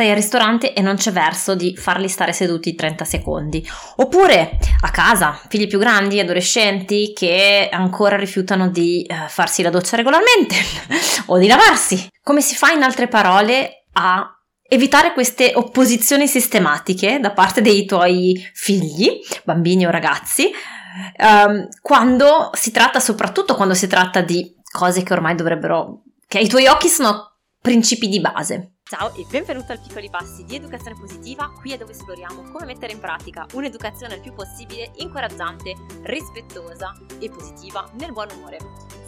sei al ristorante e non c'è verso di farli stare seduti 30 secondi. Oppure a casa, figli più grandi, adolescenti che ancora rifiutano di uh, farsi la doccia regolarmente o di lavarsi. Come si fa in altre parole a evitare queste opposizioni sistematiche da parte dei tuoi figli, bambini o ragazzi, um, quando si tratta, soprattutto quando si tratta di cose che ormai dovrebbero, che ai tuoi occhi sono principi di base. Ciao e benvenuto al Piccoli Passi di Educazione Positiva, qui è dove esploriamo come mettere in pratica un'educazione il più possibile incoraggiante, rispettosa e positiva nel buon umore.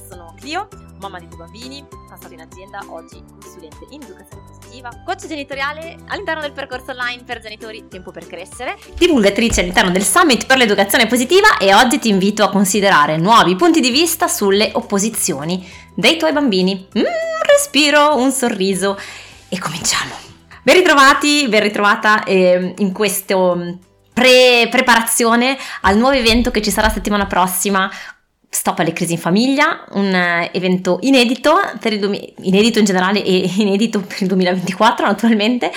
Sono Clio, mamma di due bambini, passato in azienda, oggi consulente in educazione positiva, coach genitoriale all'interno del percorso online per genitori Tempo per Crescere, divulgatrice all'interno del Summit per l'educazione positiva e oggi ti invito a considerare nuovi punti di vista sulle opposizioni dei tuoi bambini. Mm, respiro, un sorriso e cominciamo. Ben ritrovati, ben ritrovata eh, in questo mm, pre- preparazione al nuovo evento che ci sarà settimana prossima Stop alle crisi in famiglia, un eh, evento inedito, du- inedito in generale e inedito per il 2024 naturalmente.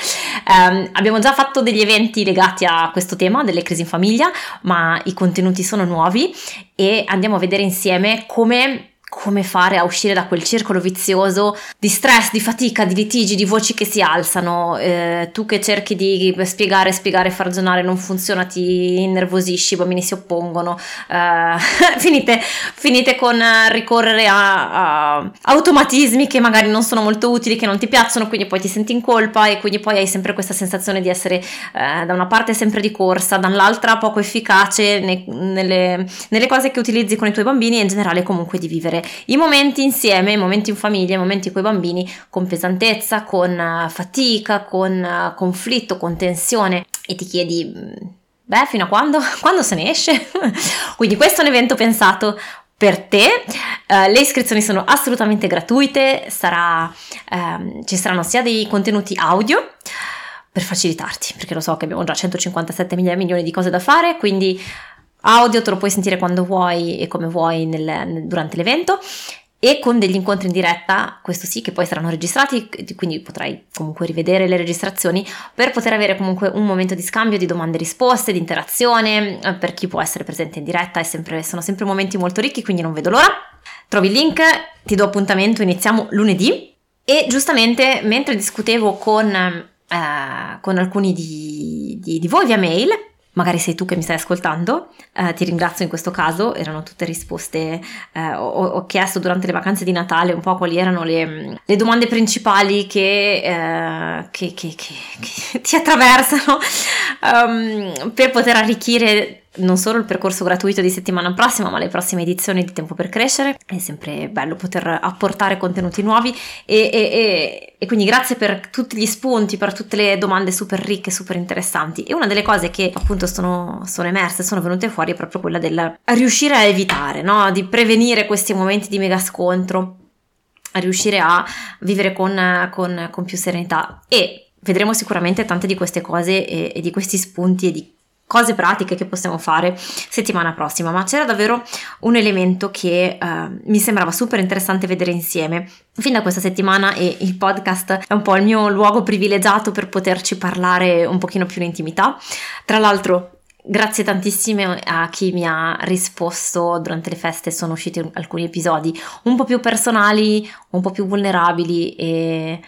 Um, abbiamo già fatto degli eventi legati a questo tema delle crisi in famiglia, ma i contenuti sono nuovi e andiamo a vedere insieme come come fare a uscire da quel circolo vizioso di stress, di fatica, di litigi, di voci che si alzano. Eh, tu che cerchi di spiegare, spiegare, far ragionare, non funziona, ti innervosisci, i bambini si oppongono. Eh, finite, finite, con ricorrere a, a, automatismi che magari non sono molto utili, che non ti piacciono, quindi poi ti senti in colpa e quindi poi hai sempre questa sensazione di essere eh, da una parte sempre di corsa, dall'altra poco efficace ne, nelle, nelle cose che utilizzi con i tuoi bambini e in generale comunque di vivere i momenti insieme, i momenti in famiglia, i momenti con i bambini con pesantezza, con eh, fatica, con eh, conflitto, con tensione e ti chiedi, mm, beh, fino a quando? Quando se ne esce? Quindi questo è un evento pensato per te. Uh, le iscrizioni sono assolutamente gratuite, sarà, um, ci saranno sia dei contenuti audio per facilitarti, perché lo so che abbiamo già 157 mila milioni di cose da fare, quindi audio, te lo puoi sentire quando vuoi e come vuoi nel, durante l'evento e con degli incontri in diretta, questo sì, che poi saranno registrati, quindi potrai comunque rivedere le registrazioni per poter avere comunque un momento di scambio di domande e risposte, di interazione, eh, per chi può essere presente in diretta, sempre, sono sempre momenti molto ricchi, quindi non vedo l'ora. Trovi il link, ti do appuntamento, iniziamo lunedì e giustamente mentre discutevo con, eh, con alcuni di, di, di voi via mail, magari sei tu che mi stai ascoltando, eh, ti ringrazio in questo caso, erano tutte risposte, eh, ho, ho, chiesto durante le vacanze di Natale un po' quali erano le, le domande principali che, eh, che, che, che, ti attraversano um, per poter arricchire non solo il percorso gratuito di settimana prossima, ma le prossime edizioni di Tempo per Crescere. È sempre bello poter apportare contenuti nuovi e, e, e, e, quindi grazie per tutti gli spunti, per tutte le domande super ricche, super interessanti. E una delle cose che appunto sono, sono emerse, sono venute fuori è proprio quella del riuscire a evitare, no? di prevenire questi momenti di mega scontro, a riuscire a vivere con, con, con più serenità. E vedremo sicuramente tante di queste cose e, e di questi spunti e di cose pratiche che possiamo fare settimana prossima, ma c'era davvero un elemento che uh, mi sembrava super interessante vedere insieme. Fin da questa settimana e il podcast è un po' il mio luogo privilegiato per poterci parlare un pochino più in intimità. Tra l'altro Grazie tantissime a chi mi ha risposto durante le feste, sono usciti alcuni episodi un po' più personali, un po' più vulnerabili e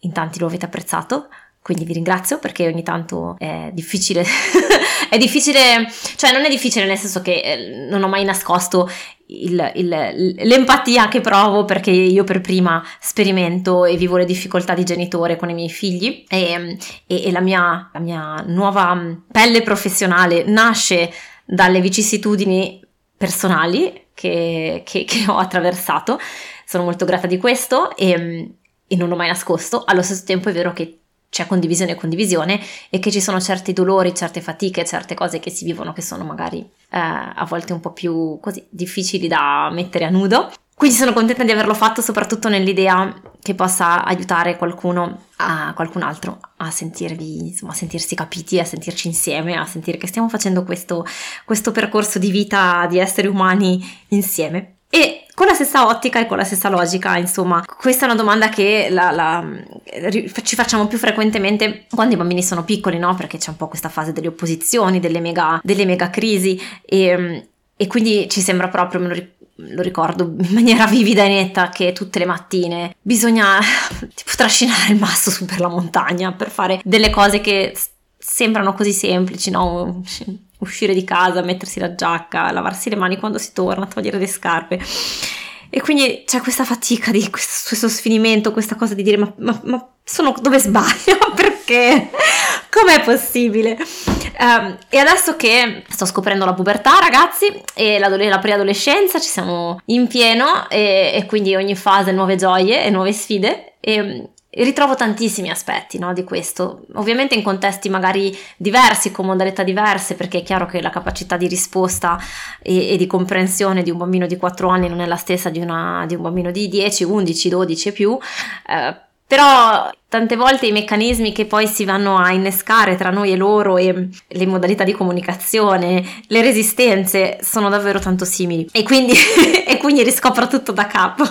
in tanti lo avete apprezzato. Quindi vi ringrazio perché ogni tanto è difficile, è difficile, cioè non è difficile nel senso che eh, non ho mai nascosto il, il, l'empatia che provo perché io per prima sperimento e vivo le difficoltà di genitore con i miei figli e, e, e la, mia, la mia nuova pelle professionale nasce dalle vicissitudini personali che, che, che ho attraversato. Sono molto grata di questo e, e non l'ho mai nascosto. Allo stesso tempo è vero che c'è condivisione e condivisione e che ci sono certi dolori, certe fatiche, certe cose che si vivono che sono magari eh, a volte un po' più così difficili da mettere a nudo. Quindi sono contenta di averlo fatto soprattutto nell'idea che possa aiutare qualcuno a qualcun altro a sentirvi, insomma, a sentirsi capiti, a sentirci insieme, a sentire che stiamo facendo questo, questo percorso di vita di esseri umani insieme. E con la stessa ottica e con la stessa logica, insomma, questa è una domanda che la, la, ci facciamo più frequentemente quando i bambini sono piccoli, no? Perché c'è un po' questa fase delle opposizioni, delle mega, delle mega crisi e, e quindi ci sembra proprio, me lo lo ricordo in maniera vivida e netta che tutte le mattine bisogna tipo trascinare il masso su per la montagna per fare delle cose che sembrano così semplici, no? Uscire di casa, mettersi la giacca, lavarsi le mani quando si torna, togliere le scarpe. E quindi c'è questa fatica di questo, questo sfinimento, questa cosa di dire ma, ma, ma sono dove sbaglio? Perché? Com'è possibile? Um, e adesso che sto scoprendo la pubertà, ragazzi, e la, la preadolescenza, ci siamo in pieno e, e, quindi ogni fase nuove gioie e nuove sfide. E, e ritrovo tantissimi aspetti no, di questo, ovviamente in contesti magari diversi, con modalità diverse, perché è chiaro che la capacità di risposta e, e di comprensione di un bambino di 4 anni non è la stessa di, una, di un bambino di 10, 11, 12 e più. Eh, però tante volte i meccanismi che poi si vanno a innescare tra noi e loro e le modalità di comunicazione, le resistenze sono davvero tanto simili e quindi, e quindi riscopro tutto da capo.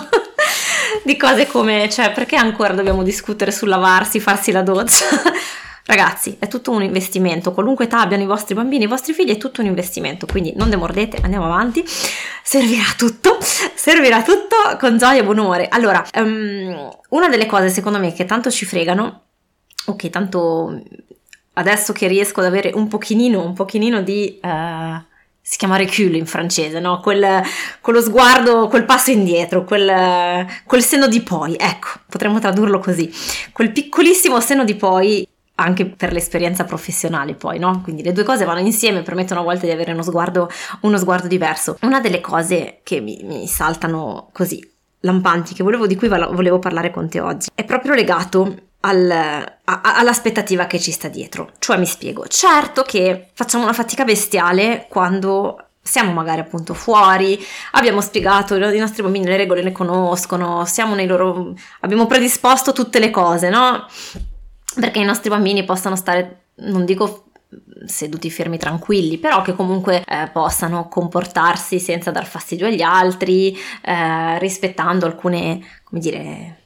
Di cose come, cioè, perché ancora dobbiamo discutere sul lavarsi, farsi la doccia? Ragazzi, è tutto un investimento, qualunque età abbiano i vostri bambini, i vostri figli, è tutto un investimento, quindi non demordete, andiamo avanti, servirà tutto, servirà tutto con gioia e buon umore. Allora, um, una delle cose secondo me che tanto ci fregano, o che tanto adesso che riesco ad avere un pochino, un pochino di... Uh, si chiama recul in francese, no? Quel, quello sguardo, quel passo indietro, quel, quel seno di poi, ecco, potremmo tradurlo così, quel piccolissimo seno di poi anche per l'esperienza professionale poi, no? Quindi le due cose vanno insieme, permettono a volte di avere uno sguardo, uno sguardo diverso. Una delle cose che mi, mi saltano così lampanti, volevo, di cui volevo parlare con te oggi, è proprio legato al, a, all'aspettativa che ci sta dietro. Cioè mi spiego, certo che facciamo una fatica bestiale quando siamo magari appunto fuori, abbiamo spiegato, i nostri bambini le regole le conoscono, siamo nei loro, abbiamo predisposto tutte le cose, no? Perché i nostri bambini possano stare, non dico seduti fermi tranquilli, però che comunque eh, possano comportarsi senza dar fastidio agli altri, eh, rispettando alcune, come dire,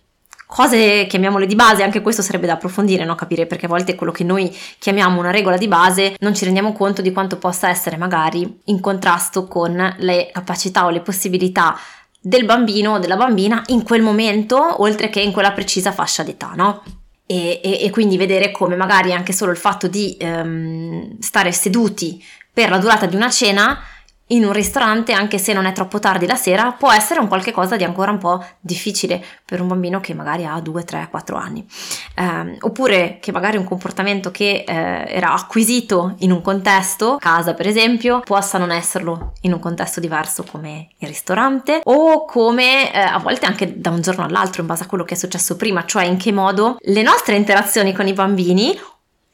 cose, chiamiamole di base, anche questo sarebbe da approfondire, no? capire perché a volte quello che noi chiamiamo una regola di base non ci rendiamo conto di quanto possa essere magari in contrasto con le capacità o le possibilità del bambino o della bambina in quel momento, oltre che in quella precisa fascia d'età, no? E, e, e quindi vedere come magari anche solo il fatto di um, stare seduti per la durata di una cena in un ristorante, anche se non è troppo tardi la sera, può essere un qualche cosa di ancora un po' difficile per un bambino che magari ha 2, 3, 4 anni. Eh, oppure che magari un comportamento che eh, era acquisito in un contesto, casa per esempio, possa non esserlo in un contesto diverso come il ristorante o come eh, a volte anche da un giorno all'altro in base a quello che è successo prima, cioè in che modo le nostre interazioni con i bambini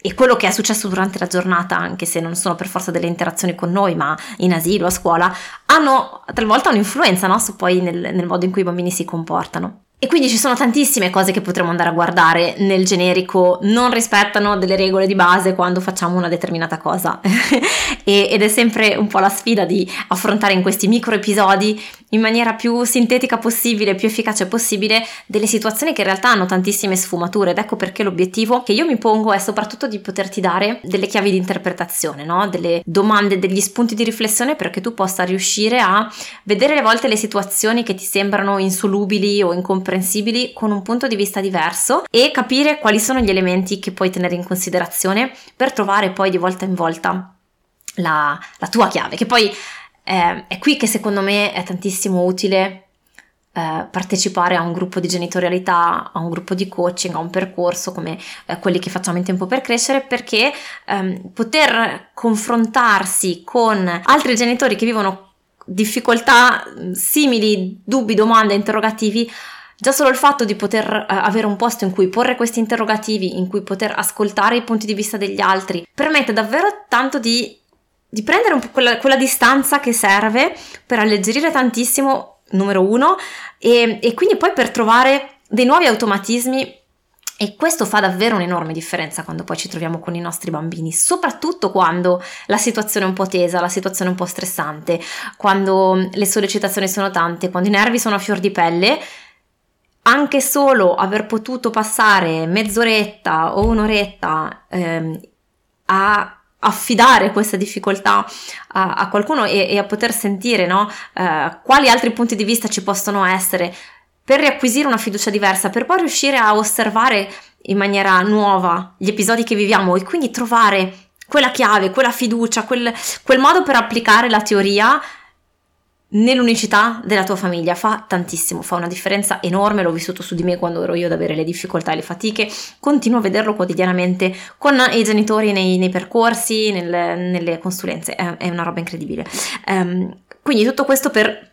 e quello che è successo durante la giornata, anche se non sono per forza delle interazioni con noi, ma in asilo, a scuola, hanno talvolta un'influenza no? su poi nel, nel modo in cui i bambini si comportano. E quindi ci sono tantissime cose che potremmo andare a guardare nel generico, non rispettano delle regole di base quando facciamo una determinata cosa. ed è sempre un po' la sfida di affrontare in questi micro episodi in maniera più sintetica possibile, più efficace possibile, delle situazioni che in realtà hanno tantissime sfumature ed ecco perché l'obiettivo che io mi pongo è soprattutto di poterti dare delle chiavi di interpretazione, no? delle domande, degli spunti di riflessione perché tu possa riuscire a vedere le volte le situazioni che ti sembrano insolubili o incomprensibili con un punto di vista diverso e capire quali sono gli elementi che puoi tenere in considerazione per trovare poi di volta in volta la, la tua chiave, che poi eh, è qui che secondo me è tantissimo utile eh, partecipare a un gruppo di genitorialità, a un gruppo di coaching, a un percorso come eh, quelli che facciamo in tempo per crescere, perché ehm, poter confrontarsi con altri genitori che vivono difficoltà simili, dubbi, domande, interrogativi, Già solo il fatto di poter uh, avere un posto in cui porre questi interrogativi, in cui poter ascoltare i punti di vista degli altri, permette davvero tanto di di prendere un po' quella, quella, distanza che serve per alleggerire tantissimo, numero uno, e, e quindi poi per trovare dei nuovi automatismi E questo fa davvero un'enorme differenza quando poi ci troviamo con i nostri bambini, soprattutto quando la situazione è un po' tesa, la situazione è un po' stressante, quando le sollecitazioni sono tante, quando i nervi sono a fior di pelle. Anche solo aver potuto passare mezz'oretta o un'oretta ehm, a affidare questa difficoltà a, a qualcuno e, e, a poter sentire no, eh, quali altri punti di vista ci possono essere per riacquisire una fiducia diversa, per poi riuscire a osservare in maniera nuova gli episodi che viviamo e quindi trovare quella chiave, quella fiducia, quel, quel modo per applicare la teoria nell'unicità della tua famiglia. Fa tantissimo, fa una differenza enorme, l'ho vissuto su di me quando ero io ad avere le difficoltà e le fatiche, continuo a vederlo quotidianamente con i genitori nei, nei percorsi, nel, nelle consulenze, è, è, una roba incredibile. Um, quindi tutto questo per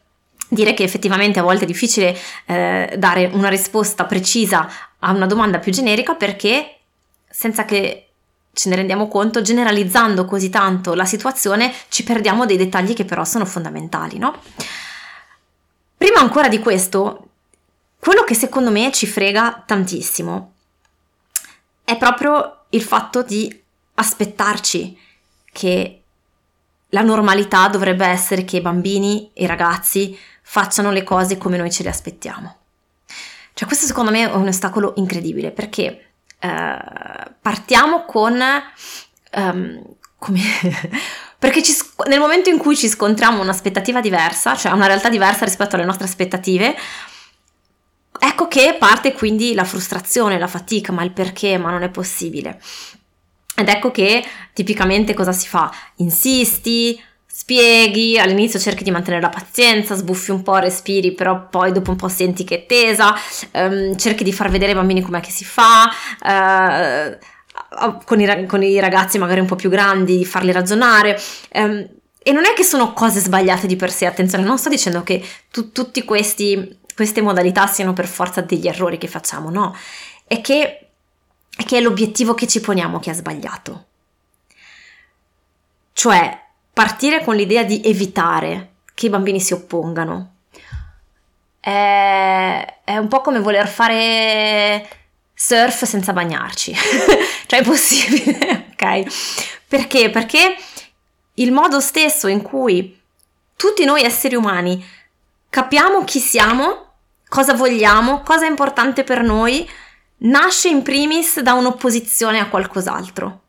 dire che effettivamente a volte è difficile eh, dare una risposta precisa a una domanda più generica perché senza che ce ne rendiamo conto, generalizzando così tanto la situazione, ci perdiamo dei dettagli che però sono fondamentali, no? Prima ancora di questo, quello che secondo me ci frega tantissimo è proprio il fatto di aspettarci che la normalità dovrebbe essere che i bambini e i ragazzi facciano le cose come noi ce le aspettiamo. Cioè questo secondo me è un ostacolo incredibile perché eh, partiamo con... Um, come... perché ci, nel momento in cui ci scontriamo un'aspettativa diversa, cioè una realtà diversa rispetto alle nostre aspettative, ecco che parte quindi la frustrazione, la fatica, ma il perché, ma non è possibile. Ed ecco che tipicamente cosa si fa? Insisti, spieghi, all'inizio cerchi di mantenere la pazienza, sbuffi un po', respiri, però poi dopo un po' senti che è tesa, ehm, cerchi di far vedere ai bambini com'è che si fa, eh, con, i, con, i, ragazzi magari un po' più grandi, di farli ragionare. Ehm, e non è che sono cose sbagliate di per sé, attenzione, non sto dicendo che tu, tutte queste modalità siano per forza degli errori che facciamo, no, è che, è che è l'obiettivo che ci poniamo che è sbagliato. Cioè, partire con l'idea di evitare che i bambini si oppongano. È, è un po' come voler fare surf senza bagnarci, cioè è possibile, ok? Perché? Perché il modo stesso in cui tutti noi esseri umani capiamo chi siamo, cosa vogliamo, cosa è importante per noi, nasce in primis da un'opposizione a qualcos'altro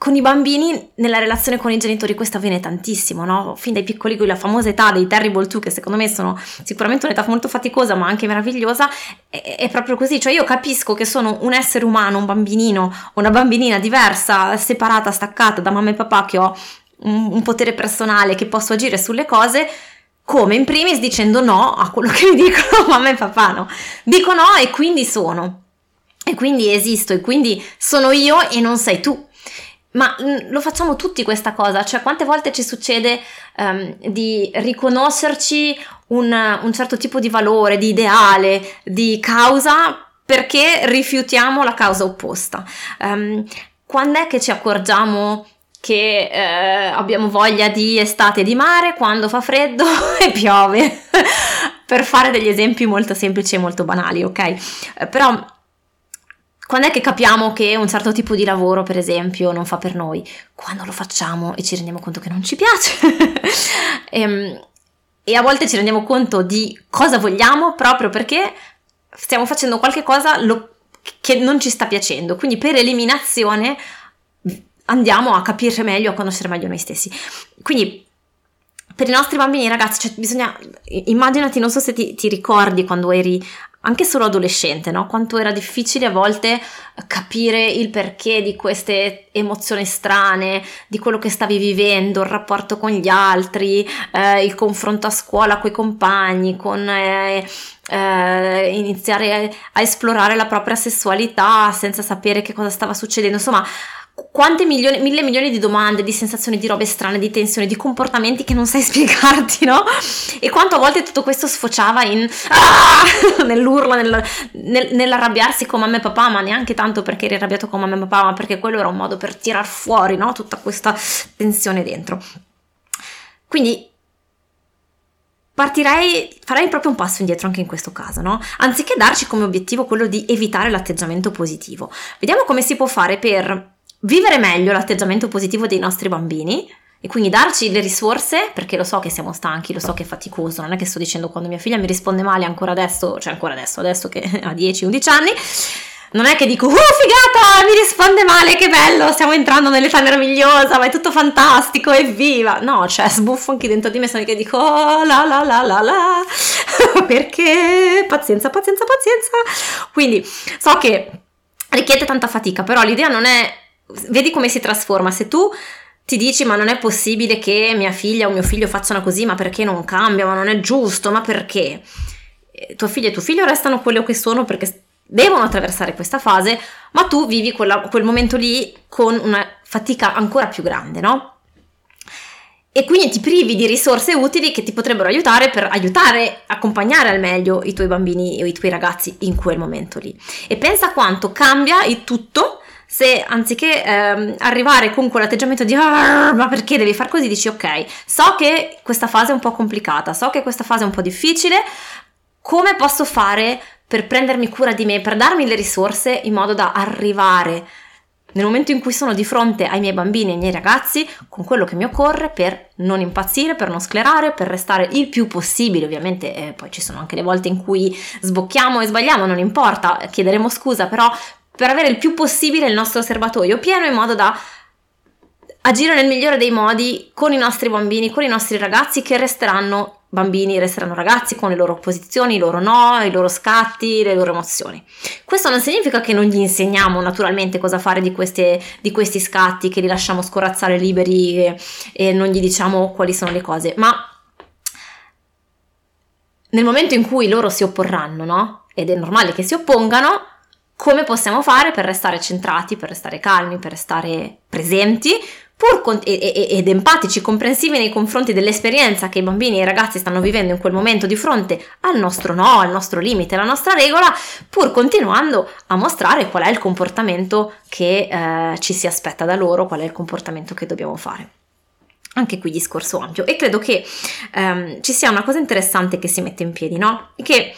con i bambini nella relazione con i genitori questo avviene tantissimo, no? Fin dai piccoli, la famosa età dei terrible two, che secondo me sono sicuramente un'età molto faticosa ma anche meravigliosa, è, è, proprio così, cioè io capisco che sono un essere umano, un bambinino, una bambinina diversa, separata, staccata da mamma e papà, che ho un, un potere personale, che posso agire sulle cose, come in primis dicendo no a quello che mi dicono mamma e papà, no? Dico no e quindi sono, e quindi esisto, e quindi sono io e non sei tu ma mm, lo facciamo tutti questa cosa, cioè quante volte ci succede um, di riconoscerci un, un, certo tipo di valore, di ideale, di causa perché rifiutiamo la causa opposta. Um, quando è che ci accorgiamo che eh, abbiamo voglia di estate e di mare quando fa freddo e piove? per fare degli esempi molto semplici e molto banali, ok? Però quando è che capiamo che un certo tipo di lavoro, per esempio, non fa per noi? Quando lo facciamo e ci rendiamo conto che non ci piace. e, ehm, e, a volte ci rendiamo conto di cosa vogliamo proprio perché stiamo facendo qualche cosa lo, che non ci sta piacendo. Quindi per eliminazione andiamo a capire meglio, a conoscere meglio noi stessi. Quindi per i nostri bambini, ragazzi, cioè bisogna, immaginati, non so se ti, ti ricordi quando eri anche solo adolescente, no? Quanto era difficile a volte capire il perché di queste emozioni strane, di quello che stavi vivendo, il rapporto con gli altri, eh, il confronto a scuola con i compagni, con eh, eh, iniziare a esplorare la propria sessualità senza sapere che cosa stava succedendo. Insomma, quante milioni, mille milioni di domande, di sensazioni, di robe strane, di tensioni, di comportamenti che non sai spiegarti, no? E quanto a volte tutto questo sfociava in ah! nell'urlo, nel, nel, nell'arrabbiarsi con mamma e papà, ma neanche tanto perché eri arrabbiato con mamma e papà, ma perché quello era un modo per tirar fuori, no? Tutta questa tensione dentro. Quindi partirei, farei proprio un passo indietro anche in questo caso, no? Anziché darci come obiettivo quello di evitare l'atteggiamento positivo, vediamo come si può fare per vivere meglio l'atteggiamento positivo dei nostri bambini e quindi darci le risorse, perché lo so che siamo stanchi, lo so che è faticoso, non è che sto dicendo quando mia figlia mi risponde male ancora adesso, cioè ancora adesso, adesso che ha 10-11 anni, non è che dico, uh figata, mi risponde male, che bello, stiamo entrando nell'età meravigliosa, ma è tutto fantastico, evviva. No, cioè sbuffo anche dentro di me, sono che dico, oh la la la la la, perché pazienza, pazienza, pazienza. Quindi so che richiede tanta fatica, però l'idea non è, vedi come si trasforma, se tu ti dici ma non è possibile che mia figlia o mio figlio facciano così, ma perché non cambia, ma non è giusto, ma perché? Eh, tua figlia e tuo figlio restano quello che sono perché devono attraversare questa fase, ma tu vivi quella, quel momento lì con una fatica ancora più grande, no? E quindi ti privi di risorse utili che ti potrebbero aiutare per aiutare, accompagnare al meglio i tuoi bambini o i tuoi ragazzi in quel momento lì. E pensa quanto cambia il tutto se anziché ehm, arrivare con quell'atteggiamento di ma perché devi far così, dici ok, so che questa fase è un po' complicata, so che questa fase è un po' difficile, come posso fare per prendermi cura di me, per darmi le risorse in modo da arrivare nel momento in cui sono di fronte ai miei bambini e ai miei ragazzi con quello che mi occorre per non impazzire, per non sclerare, per restare il più possibile, ovviamente eh, poi ci sono anche le volte in cui sbocchiamo e sbagliamo, non importa, chiederemo scusa, però per avere il più possibile il nostro serbatoio pieno in modo da agire nel migliore dei modi con i nostri bambini, con i nostri ragazzi che resteranno bambini resteranno ragazzi con le loro posizioni, i loro no, i loro scatti, le loro emozioni. Questo non significa che non gli insegniamo naturalmente cosa fare di, queste, di questi scatti, che li lasciamo scorazzare liberi e, e non gli diciamo quali sono le cose, ma nel momento in cui loro si opporranno, no? Ed è normale che si oppongano, come possiamo fare per restare centrati, per restare calmi, per restare presenti, con- ed empatici, comprensivi nei confronti dell'esperienza che i bambini e i ragazzi stanno vivendo in quel momento di fronte al nostro no, al nostro limite, alla nostra regola, pur continuando a mostrare qual è il comportamento che eh, ci si aspetta da loro, qual è il comportamento che dobbiamo fare. Anche qui discorso ampio e credo che ehm, ci sia una cosa interessante che si mette in piedi, no? Che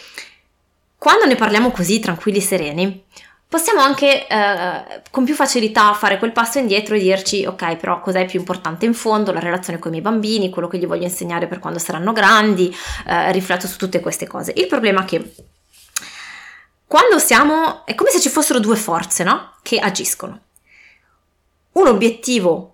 quando ne parliamo così tranquilli e sereni, possiamo anche eh, con più facilità fare quel passo indietro e dirci ok però cos'è più importante in fondo? La relazione con i miei bambini quello che gli voglio insegnare per quando saranno grandi eh, rifletto su tutte queste cose. Il problema è che quando siamo è come se ci fossero due forze no? che agiscono. Un obiettivo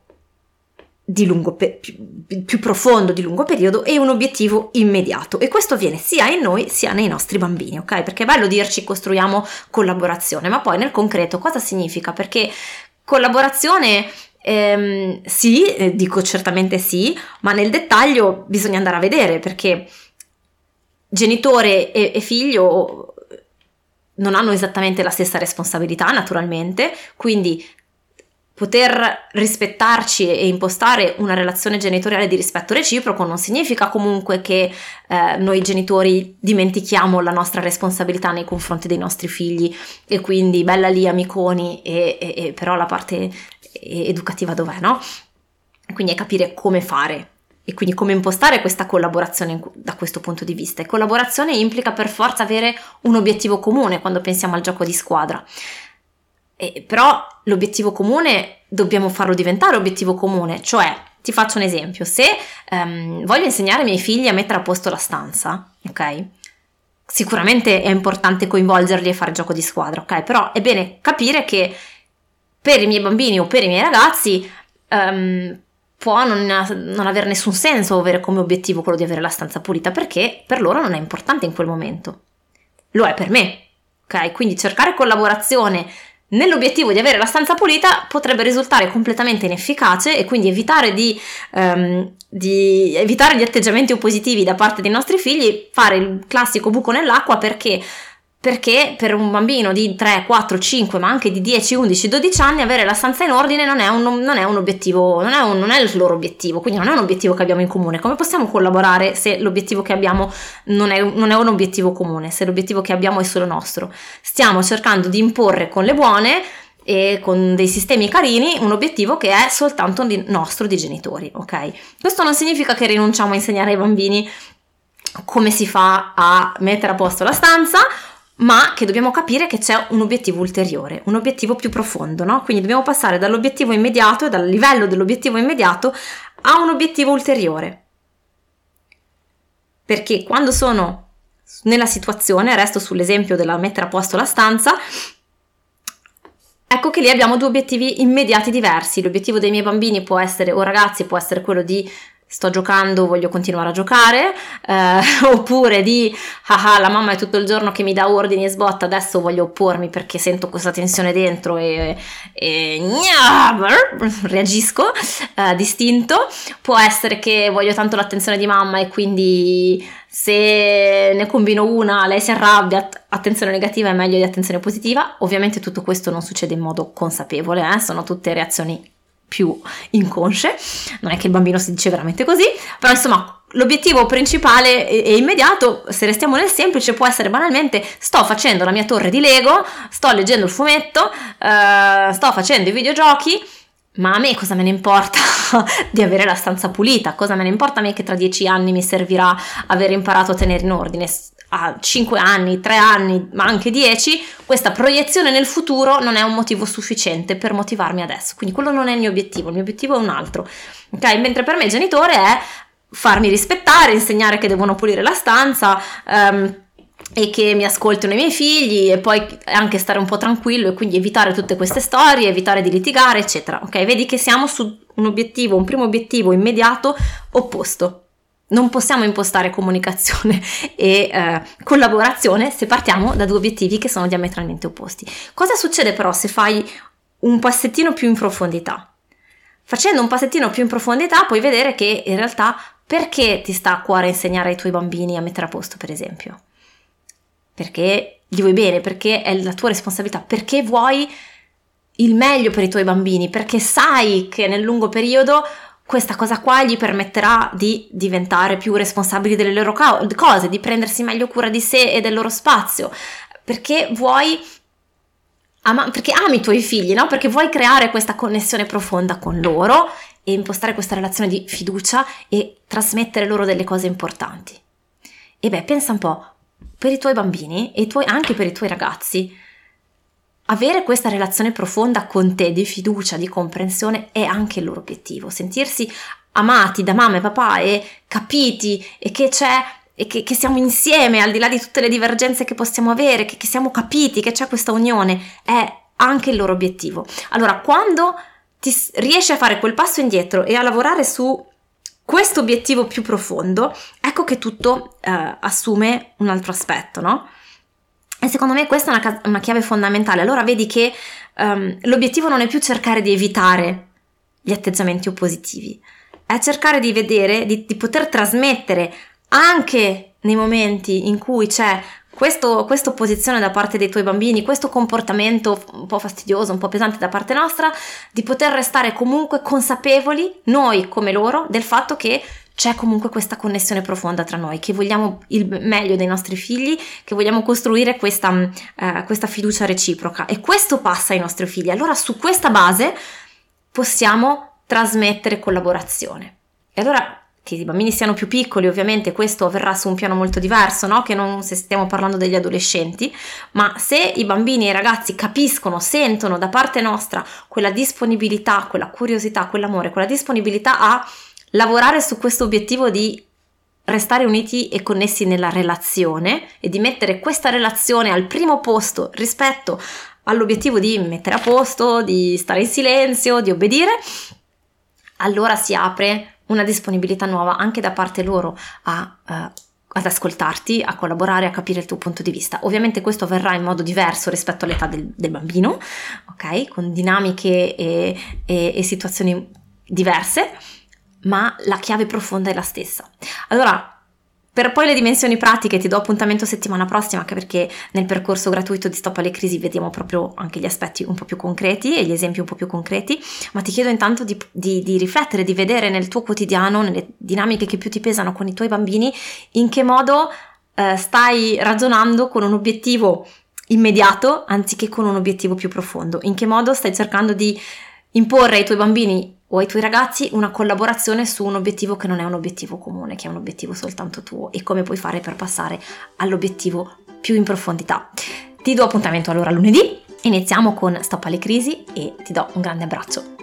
di lungo pe- più, più, profondo di lungo periodo e un obiettivo immediato. E questo avviene sia in noi sia nei nostri bambini ok? Perché è bello dirci costruiamo collaborazione ma poi nel concreto cosa significa? Perché collaborazione ehm, sì eh, dico certamente sì ma nel dettaglio bisogna andare a vedere perché genitore e, e figlio non hanno esattamente la stessa responsabilità naturalmente. Quindi poter rispettarci e impostare una relazione genitoriale di rispetto reciproco non significa comunque che eh, noi genitori dimentichiamo la nostra responsabilità nei confronti dei nostri figli e quindi bella lì amiconi e, e, e però la parte educativa dov'è, no? Quindi è capire come fare e quindi come impostare questa collaborazione da questo punto di vista. E collaborazione implica per forza avere un obiettivo comune quando pensiamo al gioco di squadra. E, però l'obiettivo comune dobbiamo farlo diventare obiettivo comune, cioè ti faccio un esempio, se um, voglio insegnare ai miei figli a mettere a posto la stanza, ok? Sicuramente è importante coinvolgerli e fare gioco di squadra, ok? Però è bene capire che per i miei bambini o per i miei ragazzi um, può non, non aver nessun senso avere come obiettivo quello di avere la stanza pulita perché per loro non è importante in quel momento. Lo è per me, ok? Quindi cercare collaborazione nell'obiettivo di avere la stanza pulita potrebbe risultare completamente inefficace e quindi evitare di, um, di evitare gli atteggiamenti oppositivi da parte dei nostri figli, fare il classico buco nell'acqua perché perché per un bambino di 3, 4, 5, ma anche di 10, 11, 12 anni avere la stanza in ordine non è un, non è un obiettivo, non è, un, non è, il loro obiettivo, quindi non è un obiettivo che abbiamo in comune. Come possiamo collaborare se l'obiettivo che abbiamo non è, non è un obiettivo comune, se l'obiettivo che abbiamo è solo nostro? Stiamo cercando di imporre con le buone e con dei sistemi carini un obiettivo che è soltanto nostro di genitori, ok? Questo non significa che rinunciamo a insegnare ai bambini come si fa a mettere a posto la stanza, ma che dobbiamo capire che c'è un obiettivo ulteriore, un obiettivo più profondo, no? Quindi dobbiamo passare dall'obiettivo immediato dal livello dell'obiettivo immediato a un obiettivo ulteriore. Perché quando sono nella situazione, resto sull'esempio della mettere a posto la stanza, ecco che lì abbiamo due obiettivi immediati diversi. L'obiettivo dei miei bambini può essere, o ragazzi, può essere quello di sto giocando, voglio continuare a giocare, eh, oppure di ah, ah la mamma è tutto il giorno che mi dà ordini e sbotta, adesso voglio oppormi perché sento questa tensione dentro e, e reagisco eh, distinto. Può essere che voglio tanto l'attenzione di mamma e quindi se ne combino una, lei si arrabbia, attenzione negativa è meglio di attenzione positiva. Ovviamente tutto questo non succede in modo consapevole, eh? sono tutte reazioni più inconsce, non è che il bambino si dice veramente così, però insomma l'obiettivo principale e immediato, se restiamo nel semplice, può essere banalmente sto facendo la mia torre di Lego, sto leggendo il fumetto, uh, sto facendo i videogiochi, ma a me cosa me ne importa di avere la stanza pulita? Cosa me ne importa a me che tra dieci anni mi servirà aver imparato a tenere in ordine? A 5 anni, 3 anni, ma anche 10, questa proiezione nel futuro non è un motivo sufficiente per motivarmi adesso. Quindi quello non è il mio obiettivo, il mio obiettivo è un altro. Ok? Mentre per me genitore è farmi rispettare, insegnare che devono pulire la stanza. Um, e che mi ascoltino i miei figli e poi anche stare un po' tranquillo e quindi evitare tutte queste storie, evitare di litigare, eccetera. Ok, vedi che siamo su un obiettivo, un primo obiettivo immediato opposto. Non possiamo impostare comunicazione e eh, collaborazione se partiamo da due obiettivi che sono diametralmente opposti. Cosa succede però se fai un passettino più in profondità? Facendo un passettino più in profondità puoi vedere che in realtà perché ti sta a cuore insegnare ai tuoi bambini a mettere a posto, per esempio? Perché gli vuoi bene, perché è la tua responsabilità, perché vuoi il meglio per i tuoi bambini, perché sai che nel lungo periodo questa cosa qua gli permetterà di diventare più responsabili delle loro cose, di prendersi meglio cura di sé e del loro spazio, perché vuoi ama- perché ami i tuoi figli, no? Perché vuoi creare questa connessione profonda con loro e impostare questa relazione di fiducia e trasmettere loro delle cose importanti. E beh, pensa un po', per i tuoi bambini e tuoi, anche per i tuoi ragazzi, avere questa relazione profonda con te di fiducia, di comprensione è anche il loro obiettivo, sentirsi amati da mamma e papà e capiti e che c'è e che, che siamo insieme al di là di tutte le divergenze che possiamo avere, che, che siamo capiti, che c'è questa unione, è anche il loro obiettivo. Allora, quando ti riesci a fare quel passo indietro e a lavorare su questo obiettivo più profondo, ecco che tutto eh, assume un altro aspetto, no? E secondo me questa è una, una chiave fondamentale. Allora vedi che um, l'obiettivo non è più cercare di evitare gli atteggiamenti oppositivi, è cercare di vedere, di, di poter trasmettere anche nei momenti in cui c'è questa opposizione da parte dei tuoi bambini, questo comportamento un po' fastidioso, un po' pesante da parte nostra, di poter restare comunque consapevoli, noi come loro, del fatto che c'è comunque questa connessione profonda tra noi, che vogliamo il meglio dei nostri figli, che vogliamo costruire questa, uh, questa fiducia reciproca e questo passa ai nostri figli. Allora su questa base possiamo trasmettere collaborazione. E allora che i bambini siano più piccoli, ovviamente questo avverrà su un piano molto diverso, no? che non se stiamo parlando degli adolescenti, ma se i bambini e i ragazzi capiscono, sentono da parte nostra quella disponibilità, quella curiosità, quell'amore, quella disponibilità a lavorare su questo obiettivo di restare uniti e connessi nella relazione e di mettere questa relazione al primo posto rispetto all'obiettivo di mettere a posto, di stare in silenzio, di obbedire, allora si apre una disponibilità nuova anche da parte loro a, uh, ad ascoltarti, a collaborare, a capire il tuo punto di vista. Ovviamente questo avverrà in modo diverso rispetto all'età del, del bambino, ok? Con dinamiche e, e, e situazioni diverse ma la chiave profonda è la stessa. Allora, per poi le dimensioni pratiche ti do appuntamento settimana prossima, anche perché nel percorso gratuito di Stop alle crisi vediamo proprio anche gli aspetti un po' più concreti e gli esempi un po' più concreti, ma ti chiedo intanto di, di, di riflettere, di vedere nel tuo quotidiano, nelle dinamiche che più ti pesano con i tuoi bambini, in che modo eh, stai ragionando con un obiettivo immediato anziché con un obiettivo più profondo, in che modo stai cercando di imporre ai tuoi bambini o ai tuoi ragazzi una collaborazione su un obiettivo che non è un obiettivo comune, che è un obiettivo soltanto tuo e come puoi fare per passare all'obiettivo più in profondità. Ti do appuntamento allora lunedì, iniziamo con Stop alle crisi e ti do un grande abbraccio.